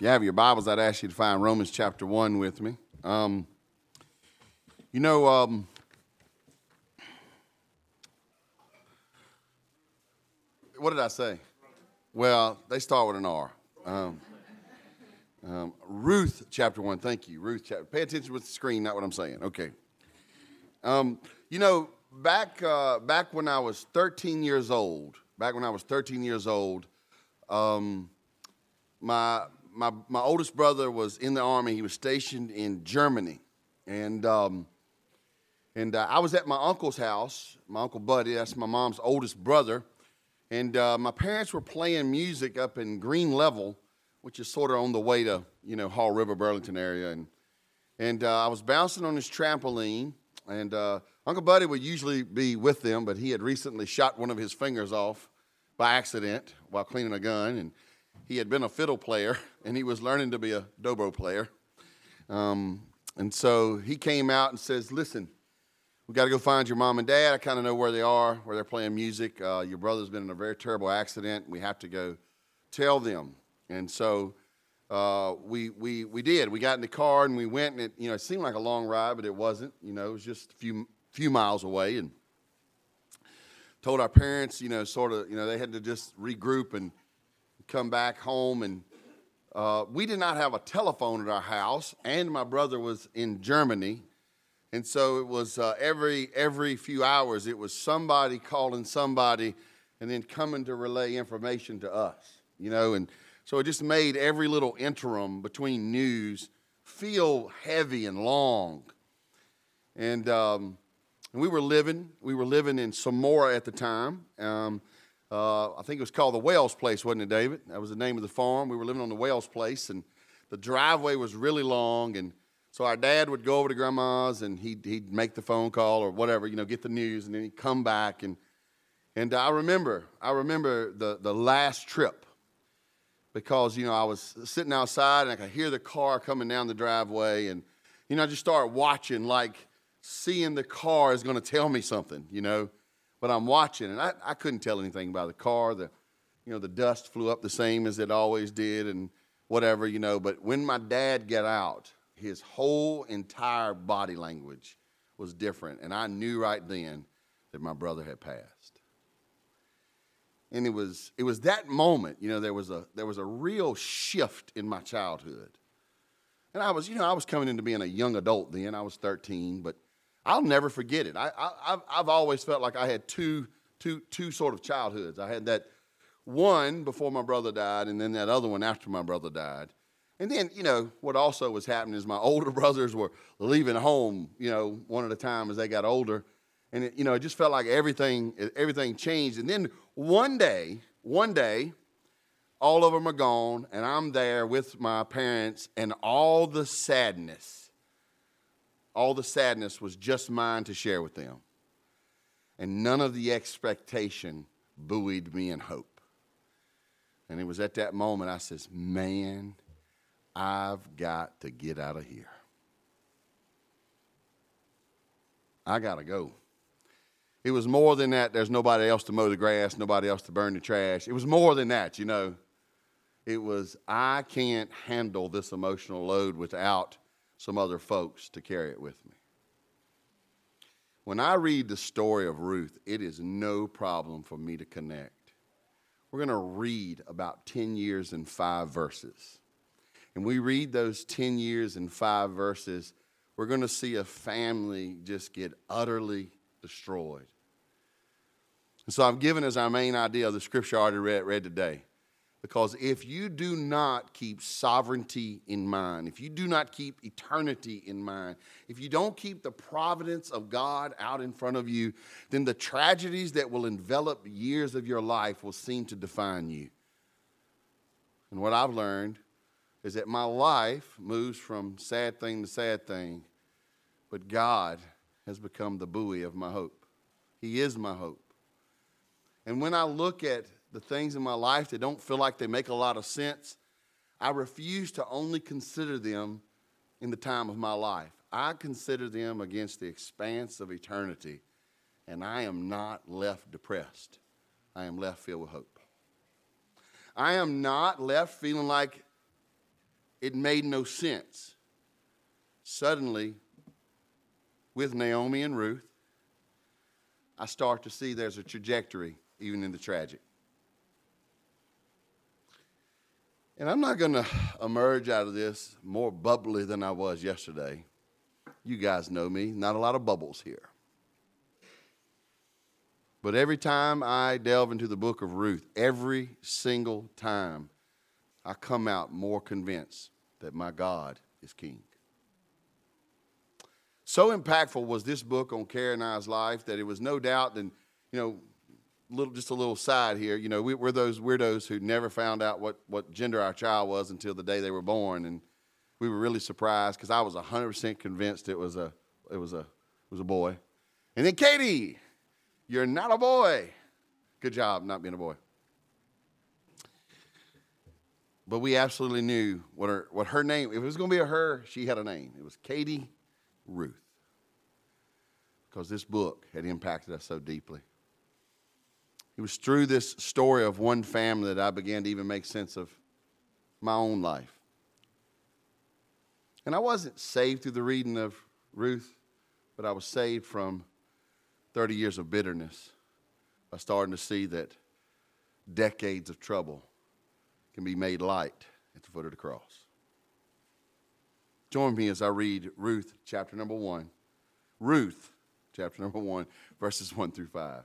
You have your Bibles, I'd ask you to find Romans chapter 1 with me. Um, you know, um, what did I say? Well, they start with an R. Um, um, Ruth chapter 1, thank you. Ruth chapter, pay attention with the screen, not what I'm saying. Okay. Um, you know, back, uh, back when I was 13 years old, back when I was 13 years old, um, my, my, my oldest brother was in the army. He was stationed in Germany. And, um, and uh, I was at my uncle's house, my uncle Buddy, that's my mom's oldest brother. And uh, my parents were playing music up in Green Level, which is sort of on the way to, you know, Haw River, Burlington area. And, and uh, I was bouncing on his trampoline. And uh, Uncle Buddy would usually be with them, but he had recently shot one of his fingers off by accident while cleaning a gun. And he had been a fiddle player, and he was learning to be a dobro player. Um, and so he came out and says, Listen, we got to go find your mom and dad. I kind of know where they are, where they're playing music. Uh, your brother's been in a very terrible accident. We have to go tell them. And so uh, we, we, we did. We got in the car and we went, and it, you know, it seemed like a long ride, but it wasn't. You know, it was just a few, few miles away. And told our parents, you know, sort of, you know, they had to just regroup and come back home. And uh, we did not have a telephone at our house, and my brother was in Germany. And so it was uh, every, every few hours, it was somebody calling somebody and then coming to relay information to us, you know. And so it just made every little interim between news feel heavy and long. And, um, and we were living, we were living in Semora at the time. Um, uh, I think it was called the Wells Place, wasn't it, David? That was the name of the farm. We were living on the Wells Place, and the driveway was really long, and so our dad would go over to grandma's and he'd, he'd make the phone call or whatever, you know, get the news, and then he'd come back. And, and I remember, I remember the, the last trip because, you know, I was sitting outside and I could hear the car coming down the driveway. And, you know, I just started watching, like seeing the car is going to tell me something, you know. But I'm watching and I, I couldn't tell anything about the car. The, you know, the dust flew up the same as it always did and whatever, you know. But when my dad got out, his whole entire body language was different. And I knew right then that my brother had passed. And it was, it was that moment, you know, there was, a, there was a real shift in my childhood. And I was, you know, I was coming into being a young adult then. I was 13, but I'll never forget it. I, I, I've always felt like I had two, two, two sort of childhoods. I had that one before my brother died, and then that other one after my brother died. And then, you know, what also was happening is my older brothers were leaving home, you know, one at a time as they got older. And, it, you know, it just felt like everything, everything changed. And then one day, one day, all of them are gone, and I'm there with my parents, and all the sadness, all the sadness was just mine to share with them. And none of the expectation buoyed me in hope. And it was at that moment I says, man, I've got to get out of here. I got to go. It was more than that. There's nobody else to mow the grass, nobody else to burn the trash. It was more than that, you know. It was, I can't handle this emotional load without some other folks to carry it with me. When I read the story of Ruth, it is no problem for me to connect. We're going to read about 10 years and five verses and we read those 10 years and five verses, we're going to see a family just get utterly destroyed. And so I've given as our main idea of the scripture I already read, read today. Because if you do not keep sovereignty in mind, if you do not keep eternity in mind, if you don't keep the providence of God out in front of you, then the tragedies that will envelop years of your life will seem to define you. And what I've learned is that my life moves from sad thing to sad thing, but God has become the buoy of my hope. He is my hope. And when I look at the things in my life that don't feel like they make a lot of sense, I refuse to only consider them in the time of my life. I consider them against the expanse of eternity, and I am not left depressed. I am left filled with hope. I am not left feeling like it made no sense. Suddenly, with Naomi and Ruth, I start to see there's a trajectory even in the tragic. And I'm not going to emerge out of this more bubbly than I was yesterday. You guys know me, not a lot of bubbles here. But every time I delve into the book of Ruth, every single time, I come out more convinced that my God is king. So impactful was this book on Karen and I's life that it was no doubt that, you know, little just a little side here. You know, we, are those weirdos who never found out what, what gender our child was until the day they were born, and we were really surprised because I was hundred percent convinced it was a it was a it was a boy. And then Katie, you're not a boy. Good job not being a boy. But we absolutely knew what her what her name. If it was going to be a her, she had a name. It was Katie Ruth. Because this book had impacted us so deeply. It was through this story of one family that I began to even make sense of my own life. And I wasn't saved through the reading of Ruth, but I was saved from 30 years of bitterness by starting to see that decades of trouble can be made light at the foot of the cross. Join me as I read Ruth chapter number 1. Ruth chapter number 1, verses 1 through 5.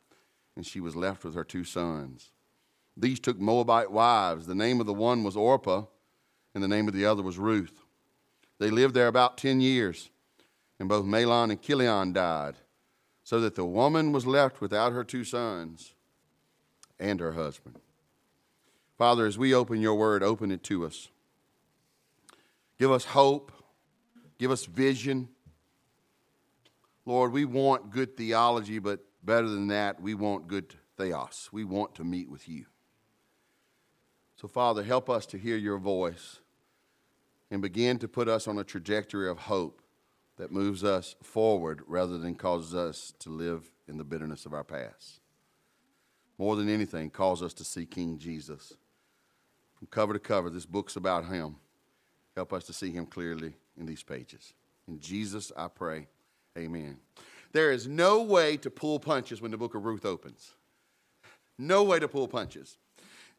and she was left with her two sons. These took Moabite wives. The name of the one was Orpah, and the name of the other was Ruth. They lived there about 10 years, and both Mahlon and Chilion died, so that the woman was left without her two sons and her husband. Father, as we open your word, open it to us. Give us hope, give us vision. Lord, we want good theology, but Better than that, we want good theos. We want to meet with you. So, Father, help us to hear your voice and begin to put us on a trajectory of hope that moves us forward rather than causes us to live in the bitterness of our past. More than anything, cause us to see King Jesus. From cover to cover, this book's about him. Help us to see him clearly in these pages. In Jesus, I pray. Amen. There is no way to pull punches when the book of Ruth opens. No way to pull punches.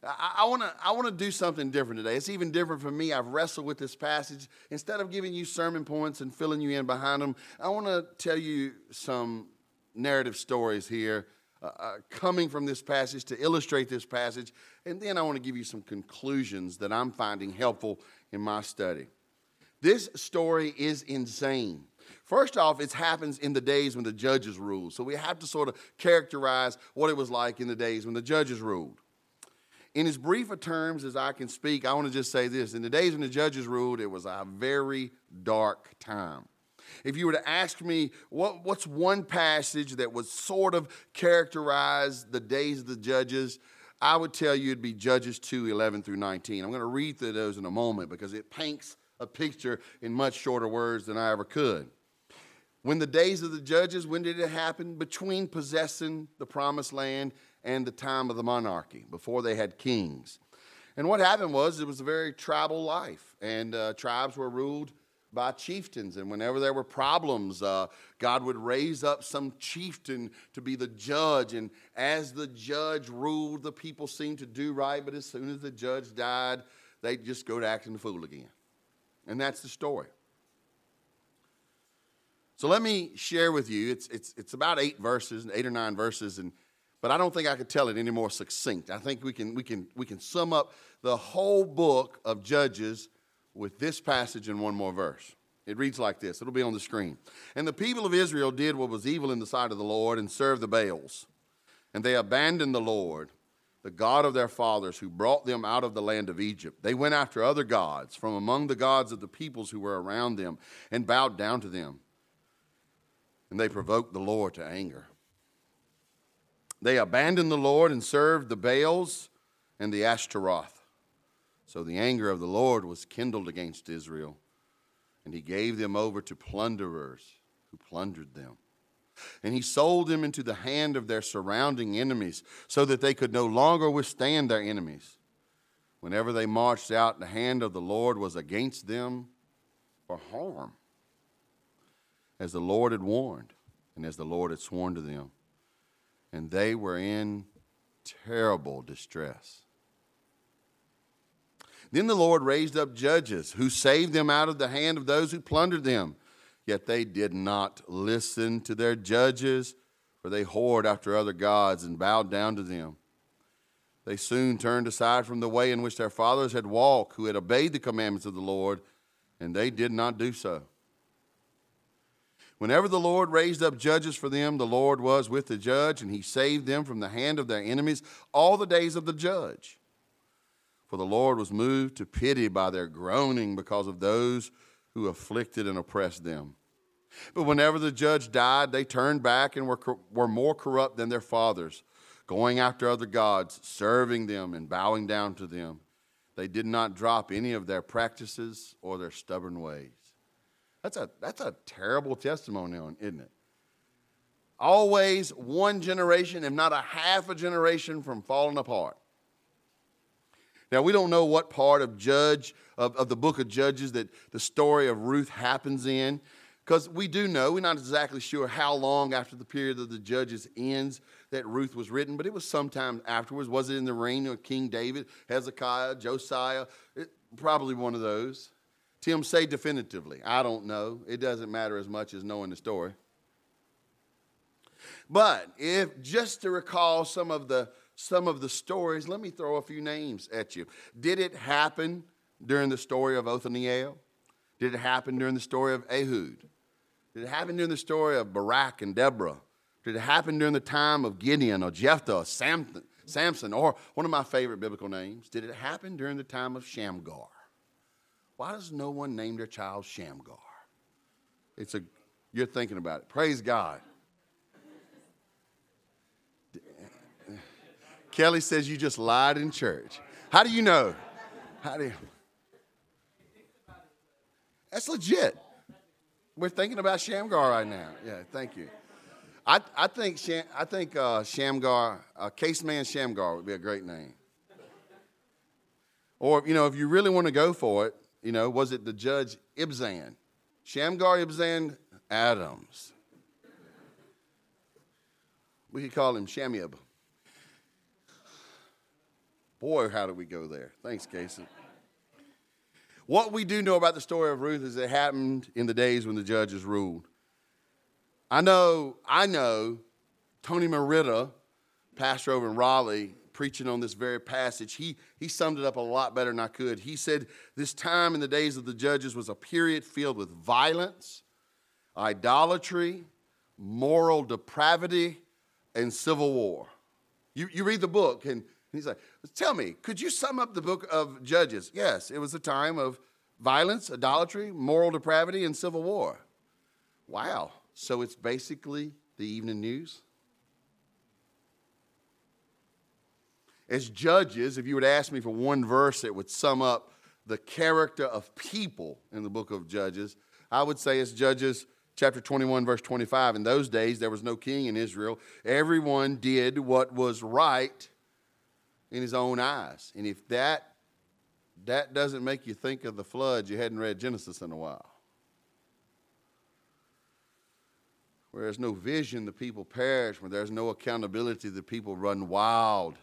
I, want to I wanna do something different today. It's even different for me. I've wrestled with this passage. Instead of giving you sermon points and filling you in behind them, I want to tell you some narrative stories here uh, uh, coming from this passage to illustrate this passage. And then I want to give you some conclusions that I'm finding helpful in my study. This story is insane. First off, it happens in the days when the judges ruled. So we have to sort of characterize what it was like in the days when the judges ruled. In as brief a terms as I can speak, I want to just say this. In the days when the judges ruled, it was a very dark time. If you were to ask me what, what's one passage that would sort of characterize the days of the judges, I would tell you it'd be Judges 2 11 through 19. I'm going to read through those in a moment because it paints a picture in much shorter words than I ever could. When the days of the judges, when did it happen? Between possessing the promised land and the time of the monarchy, before they had kings. And what happened was it was a very tribal life, and uh, tribes were ruled by chieftains. And whenever there were problems, uh, God would raise up some chieftain to be the judge. And as the judge ruled, the people seemed to do right, but as soon as the judge died, they'd just go to acting the fool again. And that's the story. So let me share with you. It's, it's, it's about eight verses, eight or nine verses, and, but I don't think I could tell it any more succinct. I think we can, we, can, we can sum up the whole book of Judges with this passage and one more verse. It reads like this it'll be on the screen. And the people of Israel did what was evil in the sight of the Lord and served the Baals. And they abandoned the Lord the God of their fathers, who brought them out of the land of Egypt. They went after other gods from among the gods of the peoples who were around them and bowed down to them. And they provoked the Lord to anger. They abandoned the Lord and served the Baals and the Ashtaroth. So the anger of the Lord was kindled against Israel, and he gave them over to plunderers who plundered them. And he sold them into the hand of their surrounding enemies so that they could no longer withstand their enemies. Whenever they marched out, the hand of the Lord was against them for harm, as the Lord had warned and as the Lord had sworn to them. And they were in terrible distress. Then the Lord raised up judges who saved them out of the hand of those who plundered them. Yet they did not listen to their judges, for they whored after other gods and bowed down to them. They soon turned aside from the way in which their fathers had walked, who had obeyed the commandments of the Lord, and they did not do so. Whenever the Lord raised up judges for them, the Lord was with the judge, and he saved them from the hand of their enemies all the days of the judge. For the Lord was moved to pity by their groaning because of those who afflicted and oppressed them. But whenever the judge died, they turned back and were, were more corrupt than their fathers, going after other gods, serving them and bowing down to them. They did not drop any of their practices or their stubborn ways. That's a, that's a terrible testimony, on, isn't it? Always one generation, if not a half a generation, from falling apart. Now, we don't know what part of Judge, of, of the book of Judges that the story of Ruth happens in, because we do know, we're not exactly sure how long after the period of the Judges ends that Ruth was written, but it was sometime afterwards. Was it in the reign of King David, Hezekiah, Josiah? It, probably one of those. Tim, say definitively. I don't know. It doesn't matter as much as knowing the story. But if just to recall some of the some of the stories, let me throw a few names at you. Did it happen during the story of Othniel? Did it happen during the story of Ehud? Did it happen during the story of Barak and Deborah? Did it happen during the time of Gideon or Jephthah or Samson, Samson or one of my favorite biblical names? Did it happen during the time of Shamgar? Why does no one name their child Shamgar? It's a you're thinking about it. Praise God. Kelly says you just lied in church. How do you know? How do you? That's legit. We're thinking about Shamgar right now. Yeah, thank you. I, I think Sham, I think uh, Shamgar, uh, Case Man Shamgar would be a great name. Or you know, if you really want to go for it, you know, was it the judge Ibzan, Shamgar Ibzan Adams? We could call him Shamib. Boy, how did we go there? Thanks, Casey. What we do know about the story of Ruth is it happened in the days when the judges ruled. I know, I know Tony Merida, pastor over in Raleigh, preaching on this very passage, he, he summed it up a lot better than I could. He said, This time in the days of the judges was a period filled with violence, idolatry, moral depravity, and civil war. You, you read the book, and he's like, Tell me, could you sum up the book of Judges? Yes, it was a time of violence, idolatry, moral depravity, and civil war. Wow. So it's basically the evening news? As judges, if you would ask me for one verse that would sum up the character of people in the book of Judges, I would say it's Judges chapter 21, verse 25. In those days, there was no king in Israel. Everyone did what was right in his own eyes. And if that that doesn't make you think of the flood, you hadn't read Genesis in a while. Where there's no vision, the people perish. Where there's no accountability, the people run wild.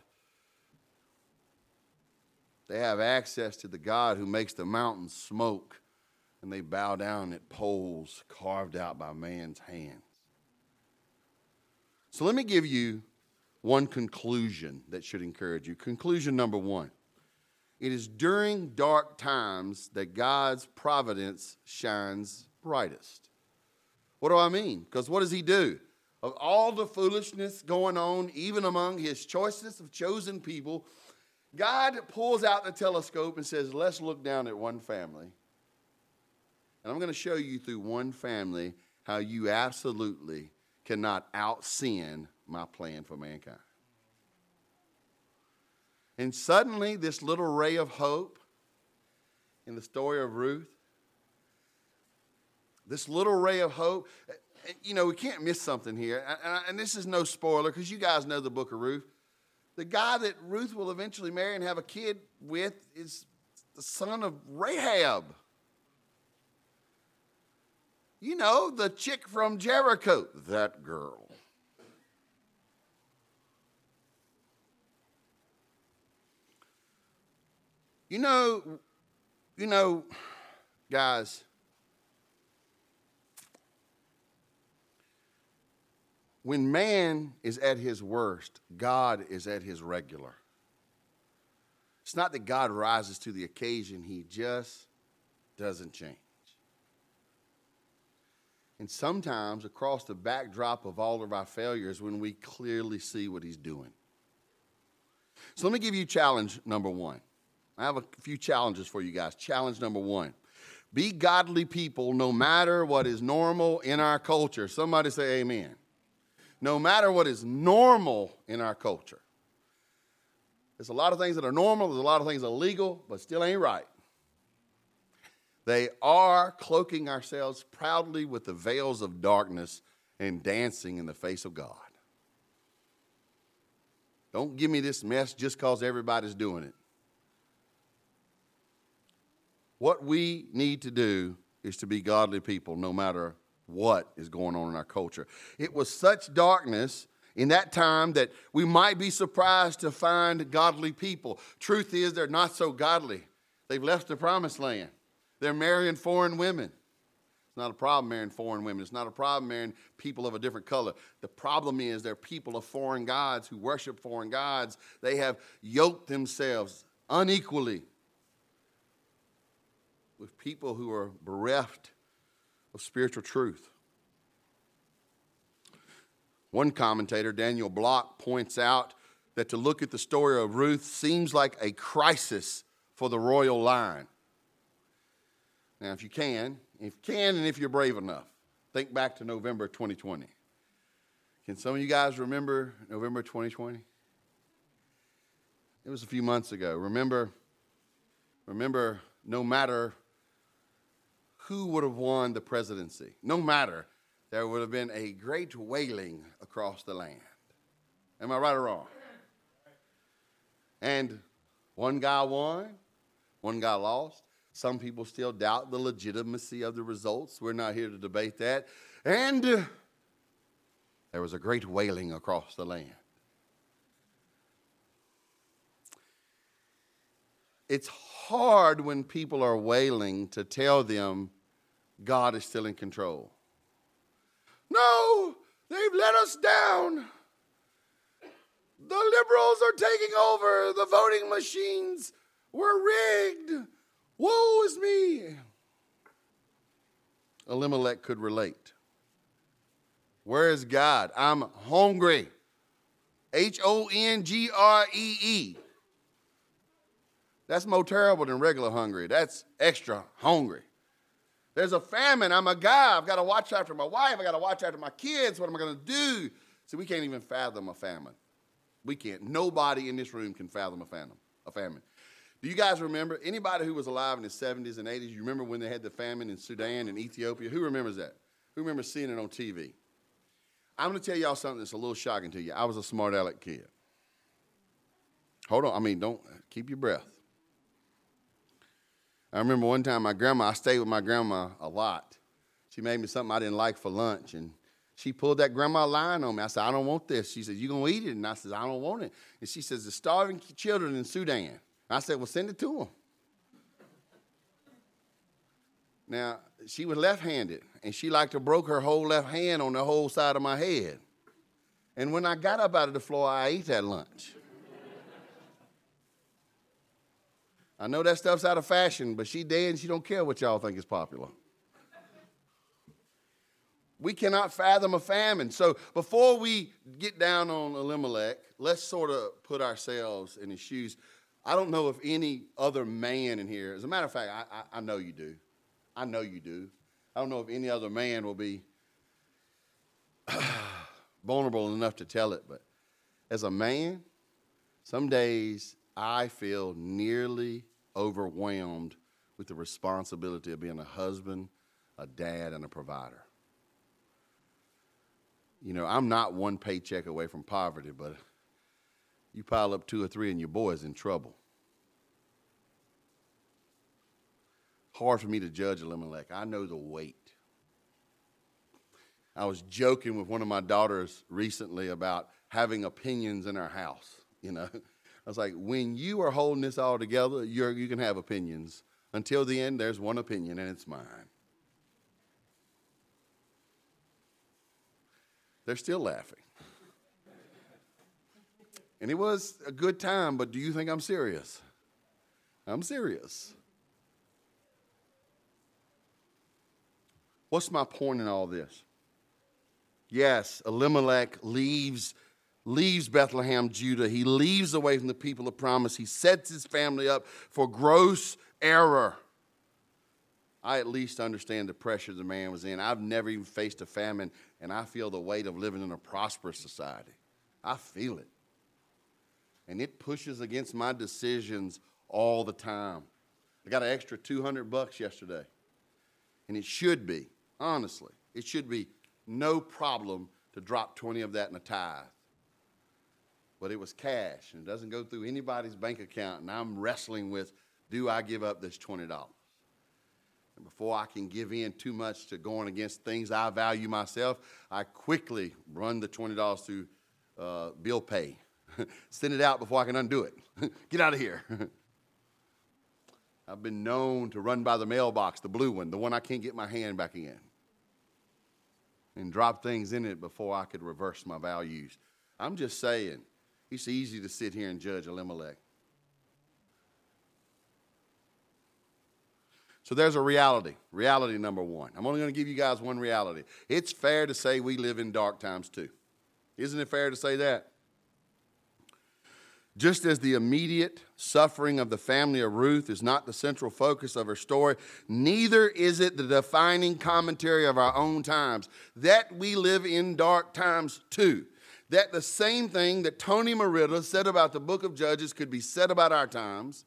They have access to the God who makes the mountains smoke, and they bow down at poles carved out by man's hands. So let me give you one conclusion that should encourage you. Conclusion number one it is during dark times that God's providence shines brightest. What do I mean? Because what does He do? of all the foolishness going on, even among his choicest of chosen people, God pulls out the telescope and says, Let's look down at one family. And I'm going to show you through one family how you absolutely cannot out sin my plan for mankind. And suddenly, this little ray of hope in the story of Ruth, this little ray of hope, eh, eh, you know, we can't miss something here. And, this is no spoiler because you guys know the book of Ruth. The guy that Ruth will eventually marry and have a kid with is the son of Rahab. You know, the chick from Jericho, that girl. You know, you know, guys, when man is at his worst, God is at his regular. It's not that God rises to the occasion, he just doesn't change. And sometimes, across the backdrop of all of our failures, when we clearly see what he's doing. So, let me give you challenge number one. I have a few challenges for you guys. Challenge number one be godly people no matter what is normal in our culture. Somebody say amen. No matter what is normal in our culture. There's a lot of things that are normal, there's a lot of things that are legal, but still ain't right. They are cloaking ourselves proudly with the veils of darkness and dancing in the face of God. Don't give me this mess just because everybody's doing it. What we need to do is to be godly people no matter what is going on in our culture. It was such darkness in that time that we might be surprised to find godly people. Truth is, they're not so godly. They've left the promised land, they're marrying foreign women. It's not a problem marrying foreign women. It's not a problem marrying people of a different color. The problem is they're people of foreign gods who worship foreign gods. They have yoked themselves unequally with people who are bereft of spiritual truth. One commentator, Daniel Block, points out that to look at the story of Ruth seems like a crisis for the royal line. Now, if you can, if you can, and if you're brave enough, think back to November 2020. Can some of you guys remember November 2020? It was a few months ago. Remember, remember, no matter who would have won the presidency. No matter, there would have been a great wailing across the land. Am I right or wrong? And one guy won, one guy lost. Some people still doubt the legitimacy of the results. We're not here to debate that. And there was a great wailing across the land. It's hard when people are wailing to tell them God is still in control. No, they've let us down. The liberals are taking over. The voting machines were rigged. Woe is me. Elimelech could relate. Where is God? I'm hungry. H O N G R E E. That's more terrible than regular hungry. That's extra hungry. There's a famine. I'm a guy. I've got to watch after my wife. I've got to watch after my kids. What am I going to do? See, we can't even fathom a famine. We can't. Nobody in this room can fathom a famine. A famine. Do you guys remember anybody who was alive in the 70s and 80s? You remember when they had the famine in Sudan and Ethiopia? Who remembers that? Who remembers seeing it on TV? I'm going to tell y'all something that's a little shocking to you. I was a smart aleck kid. Hold on. I mean, don't keep your breath. I remember one time my grandma, I stayed with my grandma a lot. She made me something I didn't like for lunch, and she pulled that grandma line on me. I said, I don't want this. She said, "You're gonna eat it? And I said, I don't want it. And she says, The starving children in Sudan. And I said, Well, send it to them. Now, she was left handed, and she like to broke her whole left hand on the whole side of my head. And when I got up out of the floor, I ate that lunch. I know that stuff's out of fashion, but she dead and she don't care what y'all think is popular. We cannot fathom a famine. So before we get down on Elimelech, let's sort of put ourselves in his shoes. I don't know if any other man in here, as a matter of fact, I, I, I know you do. I know you do. I don't know if any other man will be vulnerable enough to tell it, but as a man, some days I feel nearly overwhelmed with the responsibility of being a husband, a dad, and a provider. You know, I'm not one paycheck away from poverty, but you pile up two or three and your boy's in trouble. Hard for me to judge Elimelech. I know the weight. I was joking with one of my daughters recently about having opinions in our house. You know, I was like, when you are holding this all together, you're, you can have opinions. Until the end, there's one opinion, and it's mine. They're still laughing. And it was a good time, but do you think I'm serious? I'm serious. What's my point in all this? Yes, Elimelech leaves, leaves Bethlehem, Judah. He leaves away from the people of promise. He sets his family up for gross error. I at least understand the pressure the man was in. I've never even faced a famine, and I feel the weight of living in a prosperous society. I feel it. And it pushes against my decisions all the time. I got an extra 200 bucks yesterday. And it should be, honestly, it should be no problem to drop 20 of that in a tithe. But it was cash, and it doesn't go through anybody's bank account, and I'm wrestling with do I give up this $20? And before I can give in too much to going against things I value myself, I quickly run the $20 through uh, bill pay. Send it out before I can undo it. Get out of here. I've been known to run by the mailbox, the blue one, the one I can't get my hand back in, and drop things in it before I could reverse my values. I'm just saying, it's easy to sit here and judge Elimelech. So there's a reality. Reality number one. I'm only going to give you guys one reality. It's fair to say we live in dark times too. Isn't it fair to say that? Just as the immediate suffering of the family of Ruth is not the central focus of her story, neither is it the defining commentary of our own times. That we live in dark times too. That the same thing that Tony Merida said about the book of Judges could be said about our times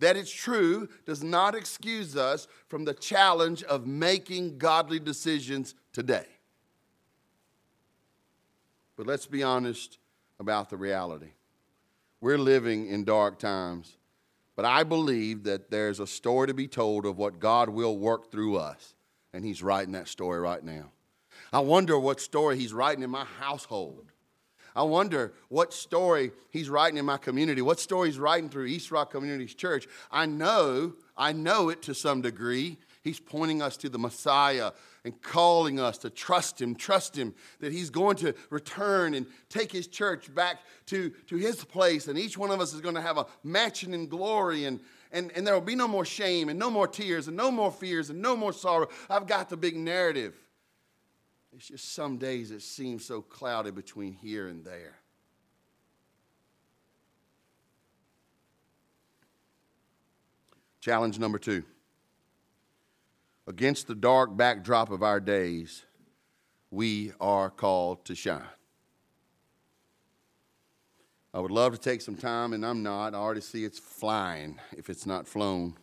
that it's true does not excuse us from the challenge of making godly decisions today. But let's be honest about the reality. We're living in dark times, but I believe that there's a story to be told of what God will work through us, and He's writing that story right now. I wonder what story He's writing in my household. I wonder what story he's writing in my community, what story he's writing through East Rock Communities Church. I know, I know it to some degree. He's pointing us to the Messiah and calling us to trust him, trust him that he's going to return and take his church back to, to his place. And each one of us is going to have a mansion in glory and, and, and there will be no more shame and no more tears and no more fears and no more sorrow. I've got the big narrative. It's just some days it seems so cloudy between here and there. Challenge number two. Against the dark backdrop of our days, we are called to shine. I would love to take some time, and I'm not. I already see it's flying if it's not flown.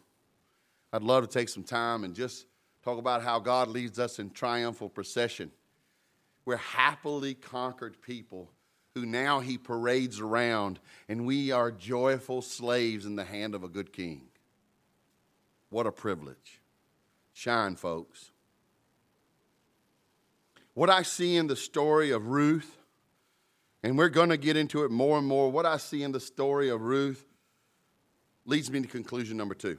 I'd love to take some time and just talk about how God leads us in triumphal procession we're happily conquered people who now he parades around, and we are joyful slaves in the hand of a good king. What a privilege. Shine, folks. What I see in the story of Ruth, and we're going to get into it more and more, what I see in the story of Ruth leads me to conclusion number two.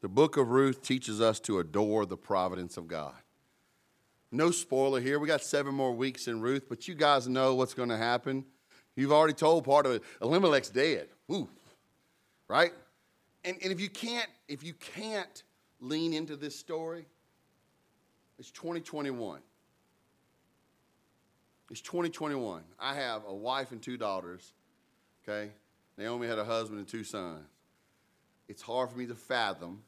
The book of Ruth teaches us to adore the providence of God. No spoiler here. We got seven more weeks in Ruth, but you guys know what's going to happen. You've already told part of it. Elimelech's dead. Ooh, right? And, and if you can't, if you can't lean into this story, It's 2021. It's 2021. I have a wife and two daughters, okay? Naomi had a husband and two sons. It's hard for me to fathom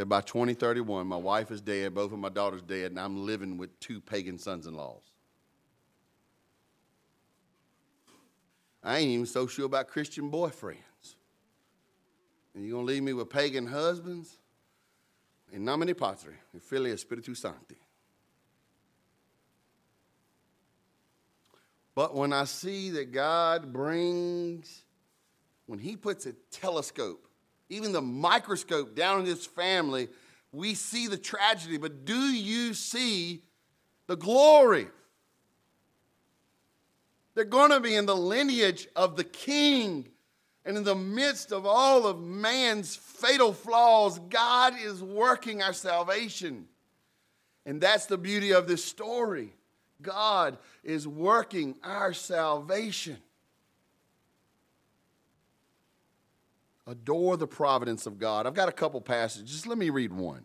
that by 2031, my wife is dead, both of my daughters dead, and I'm living with two pagan sons in laws. I ain't even so sure about Christian boyfriends. And you're going to leave me with pagan husbands? In nomine Patri, in Filii Spiritus Sancti. But when I see that God brings, when He puts a telescope, even the microscope down in this family, we see the tragedy. But do you see the glory? They're going to be in the lineage of the king. And in the midst of all of man's fatal flaws, God is working our salvation. And that's the beauty of this story. God is working our salvation. Adore the providence of God. I've got a couple passages. Just let me read one.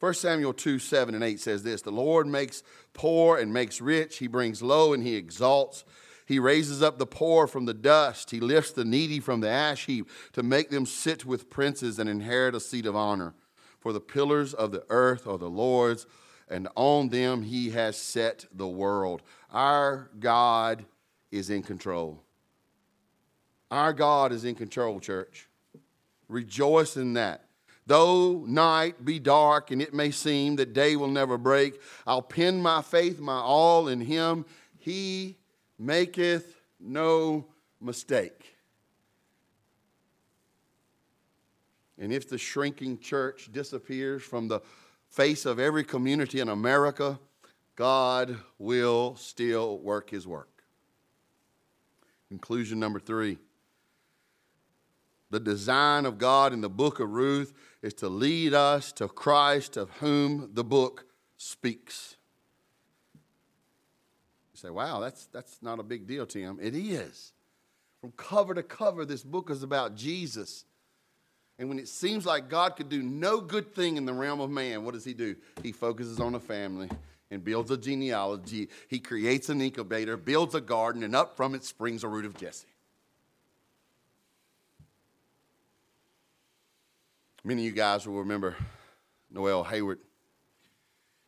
1 Samuel 2 7 and 8 says this The Lord makes poor and makes rich, He brings low and He exalts. He raises up the poor from the dust. He lifts the needy from the ash heap to make them sit with princes and inherit a seat of honor. For the pillars of the earth are the Lord's, and on them he has set the world. Our God is in control. Our God is in control, church. Rejoice in that. Though night be dark and it may seem that day will never break, I'll pin my faith, my all in him. He maketh no mistake. And if the shrinking church disappears from the face of every community in America, God will still work his work. Conclusion number three. The design of God in the book of Ruth is to lead us to Christ, of whom the book speaks. You say, wow, that's, that's not a big deal, Tim. It is. From cover to cover, this book is about Jesus. And when it seems like God could do no good thing in the realm of man, what does he do? He focuses on a family and builds a genealogy. He creates an incubator, builds a garden, and up from it springs a root of Jesse. Many of you guys will remember Noelle Hayward.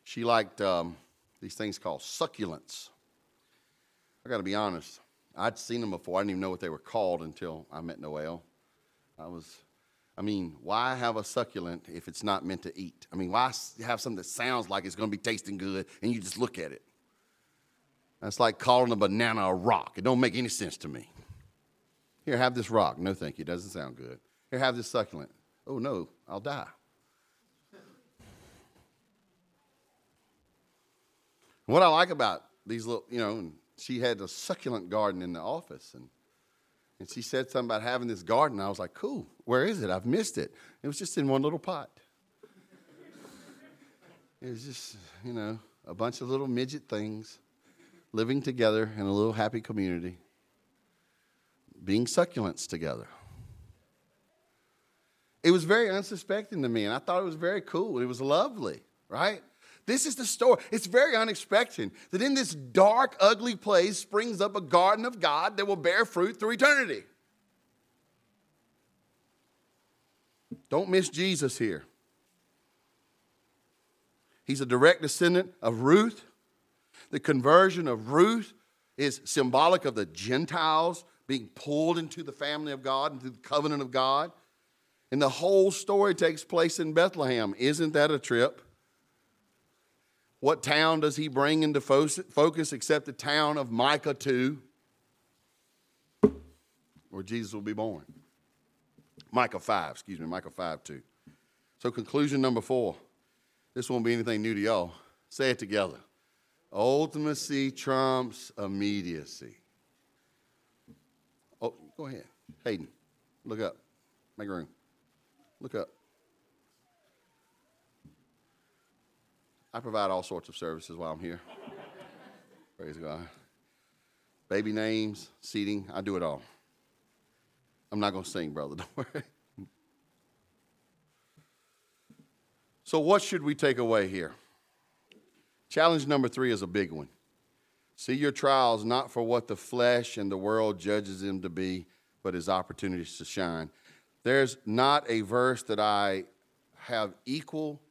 She liked um, these things called succulents. I got to be honest. I'd seen them before. I didn't even know what they were called until I met Noelle. I was, I mean, why have a succulent if it's not meant to eat? I mean, why have something that sounds like it's going to be tasting good and you just look at it? That's like calling a banana a rock. It don't make any sense to me. Here, have this rock. No, thank you. It doesn't sound good. Here, have this succulent. Oh, no, I'll die. What I like about these little, you know, and she had a succulent garden in the office and and she said something about having this garden. I was like, cool, where is it? I've missed it. It was just in one little pot. it was just, you know, a bunch of little midget things living together in a little happy community, being succulents together. It was very unsuspecting to me, and I thought it was very cool. It was lovely, right? This is the story. It's very unexpected that in this dark, ugly place springs up a garden of God that will bear fruit through eternity. Don't miss Jesus here. He's a direct descendant of Ruth. The conversion of Ruth is symbolic of the Gentiles being pulled into the family of God, into the covenant of God. And the whole story takes place in Bethlehem. Isn't that a trip? What town does he bring into focus except the town of Micah 2, where Jesus will be born? Micah 5, excuse me, Micah 5 2. So, conclusion number four. This won't be anything new to y'all. Say it together. Ultimacy trumps immediacy. Oh, go ahead. Hayden, look up. Make room. Look up. I provide all sorts of services while I'm here. Praise God. Baby names, seating, I do it all. I'm not going to sing, brother, don't worry. So, what should we take away here? Challenge number three is a big one. See your trials not for what the flesh and the world judges them to be, but as opportunities to shine. There's not a verse that I have equal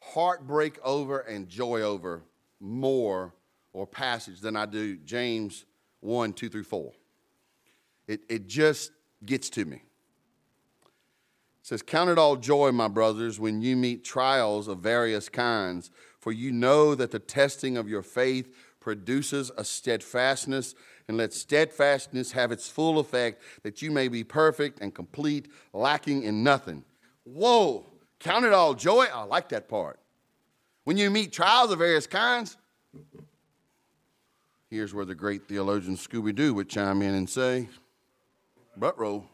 heartbreak over and joy over more or passage than I do James 1 2 through 4. It, it just gets to me. It says, Count it all joy, my brothers, when you meet trials of various kinds, for you know that the testing of your faith produces a steadfastness, and let steadfastness have its full effect, that you may be perfect and complete, lacking in nothing. Whoa, count it all joy. I like that part. When you meet trials of various kinds, here's where the great theologian Scooby Doo would chime in and say, But roll.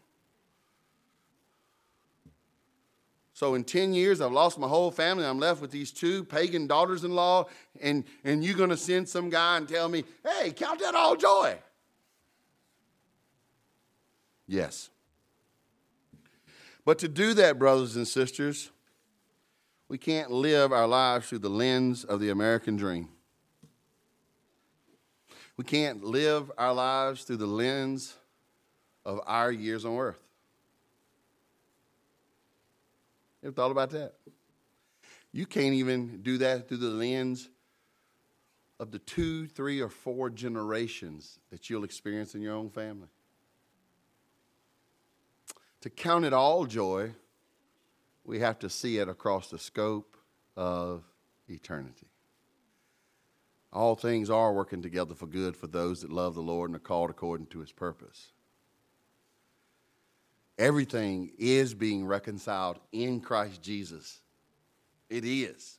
So in 10 years, I've lost my whole family. I'm left with these two pagan daughters in law, and, and you're going to send some guy and tell me, hey, count that all joy. Yes. But to do that, brothers and sisters, we can't live our lives through the lens of the American dream. We can't live our lives through the lens of our years on earth. You ever thought about that? You can't even do that through the lens of the two, three, or four generations that you'll experience in your own family. To count it all joy, we have to see it across the scope of eternity. All things are working together for good for those that love the Lord and are called according to his purpose. Everything is being reconciled in Christ Jesus. It is.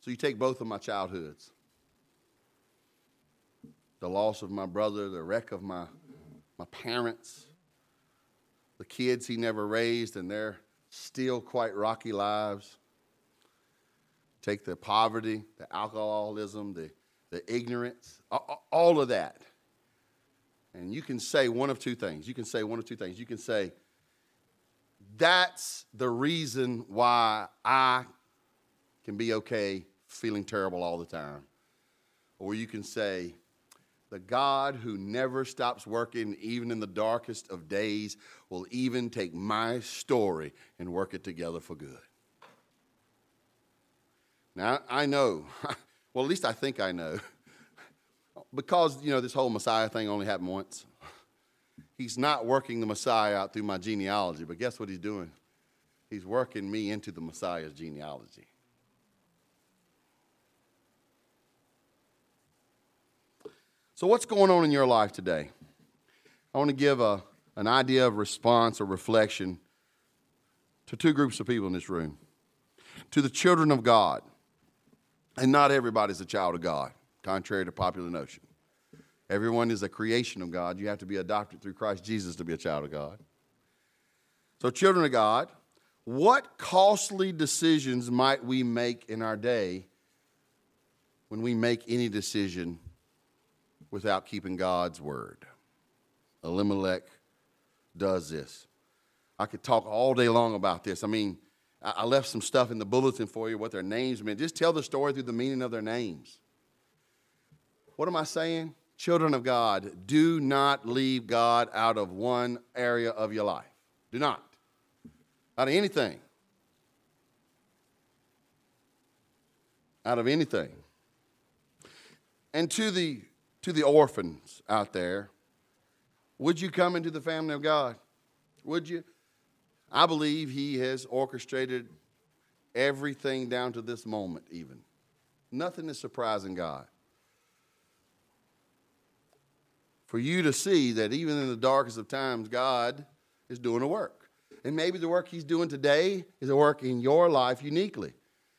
So you take both of my childhoods the loss of my brother, the wreck of my, my parents, the kids he never raised, and they're still quite rocky lives. Take the poverty, the alcoholism, the, the ignorance, all of that. And you can say one of two things. You can say one of two things. You can say, that's the reason why I can be okay feeling terrible all the time. Or you can say, the God who never stops working, even in the darkest of days, will even take my story and work it together for good. Now, I know, well, at least I think I know because, you know, this whole Messiah thing only happened once, he's not working the Messiah out through my genealogy, but guess what he's doing? He's working me into the Messiah's genealogy. So, what's going on in your life today? I want to give a, an idea of response or reflection to two groups of people in this room. To the children of God, and not everybody's a child of God contrary to popular notion. Everyone is a creation of God. You have to be adopted through Christ Jesus to be a child of God. So, children of God, what costly decisions might we make in our day when we make any decision without keeping God's word? Elimelech does this. I could talk all day long about this. I mean, I left some stuff in the bulletin for you, what their names meant. Just tell the story through the meaning of their names. What am I saying? Children of God, do not leave God out of one area of your life. Do not. Out of anything. Out of anything. And to the to the orphans out there, would you come into the family of God? Would you? I believe He has orchestrated everything down to this moment, even. Nothing is surprising God. For you to see that even in the darkest of times, God is doing a work. And maybe the work He's doing today is a work in your life uniquely,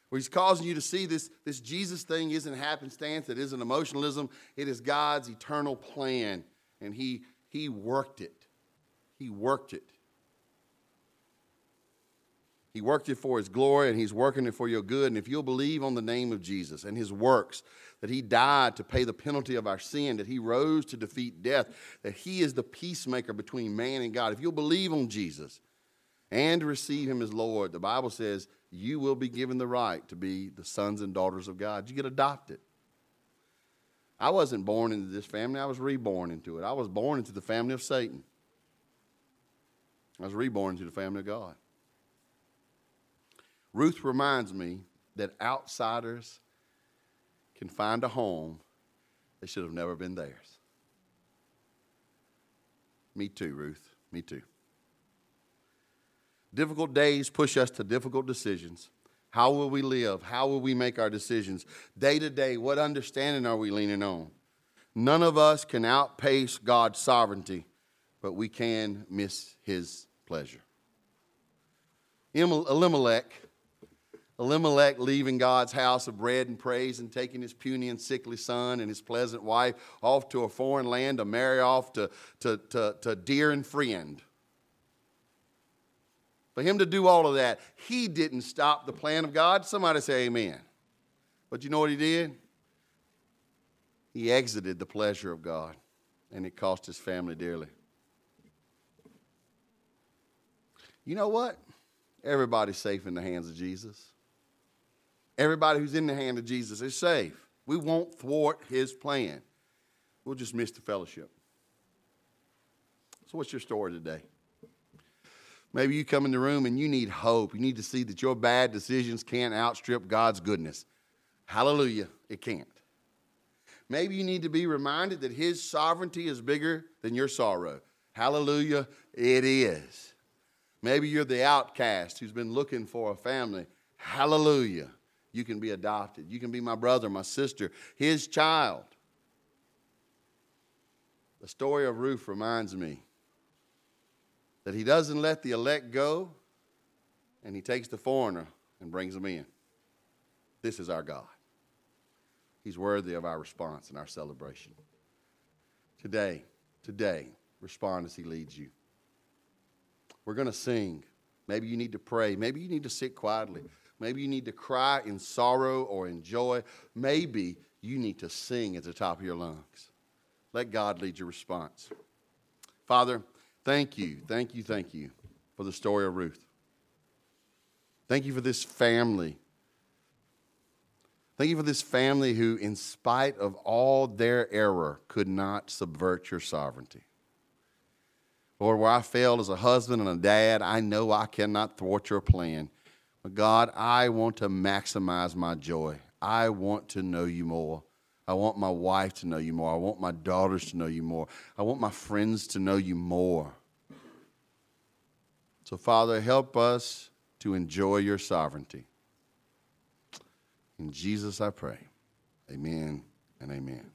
where He's causing you to see this, this Jesus thing isn't happenstance, it isn't emotionalism, it is God's eternal plan. And He, he worked it. He worked it. He worked it for His glory, and He's working it for your good. And if you'll believe on the name of Jesus and His works, that he died to pay the penalty of our sin, that he rose to defeat death, that he is the peacemaker between man and God. If you'll believe on Jesus and receive him as Lord, the Bible says you will be given the right to be the sons and daughters of God. You get adopted. I wasn't born into this family, I was reborn into it. I was born into the family of Satan. I was reborn into the family of God. Ruth reminds me that outsiders can find a home they should have never been theirs. Me too, Ruth. Me too. Difficult days push us to difficult decisions. How will we live? How will we make our decisions? Day to day, what understanding are we leaning on? None of us can outpace God's sovereignty, but we can miss his pleasure. Elimelech, Elimelech leaving God's house of bread and praise and taking his puny and sickly son and his pleasant wife off to a foreign land to marry off to, to, to, to dear and friend. For him to do all of that, he didn't stop the plan of God. Somebody say amen. But you know what he did? He exited the pleasure of God, and it cost his family dearly. You know what? Everybody's safe in the hands of Jesus. Everybody who's in the hand of Jesus is safe. We won't thwart his plan. We'll just miss the fellowship. So, what's your story today? Maybe you come in the room and you need hope. You need to see that your bad decisions can't outstrip God's goodness. Hallelujah, it can't. Maybe you need to be reminded that His sovereignty is bigger than your sorrow. Hallelujah, it is. Maybe you're the outcast who's been looking for a family. Hallelujah, you can be adopted. You can be my brother, my sister, His child. The story of Ruth reminds me that he doesn't let the elect go and he takes the foreigner and brings them in. This is our God. He's worthy of our response and our celebration. Today, today, respond as he leads you. We're going to sing. Maybe you need to pray. Maybe you need to sit quietly. Maybe you need to cry in sorrow or in joy. Maybe you need to sing at the top of your lungs. Let God lead your response. Father, Thank you, thank you, thank you for the story of Ruth. Thank you for this family. Thank you for this family who, in spite of all their error, could not subvert your sovereignty. Lord, where I failed as a husband and a dad, I know I cannot thwart your plan. God, I want to maximize my joy. I want to know you more. I want my wife to know you more. I want my daughters to know you more. I want my friends to know you more. So, Father, help us to enjoy your sovereignty. In Jesus I pray. Amen and amen.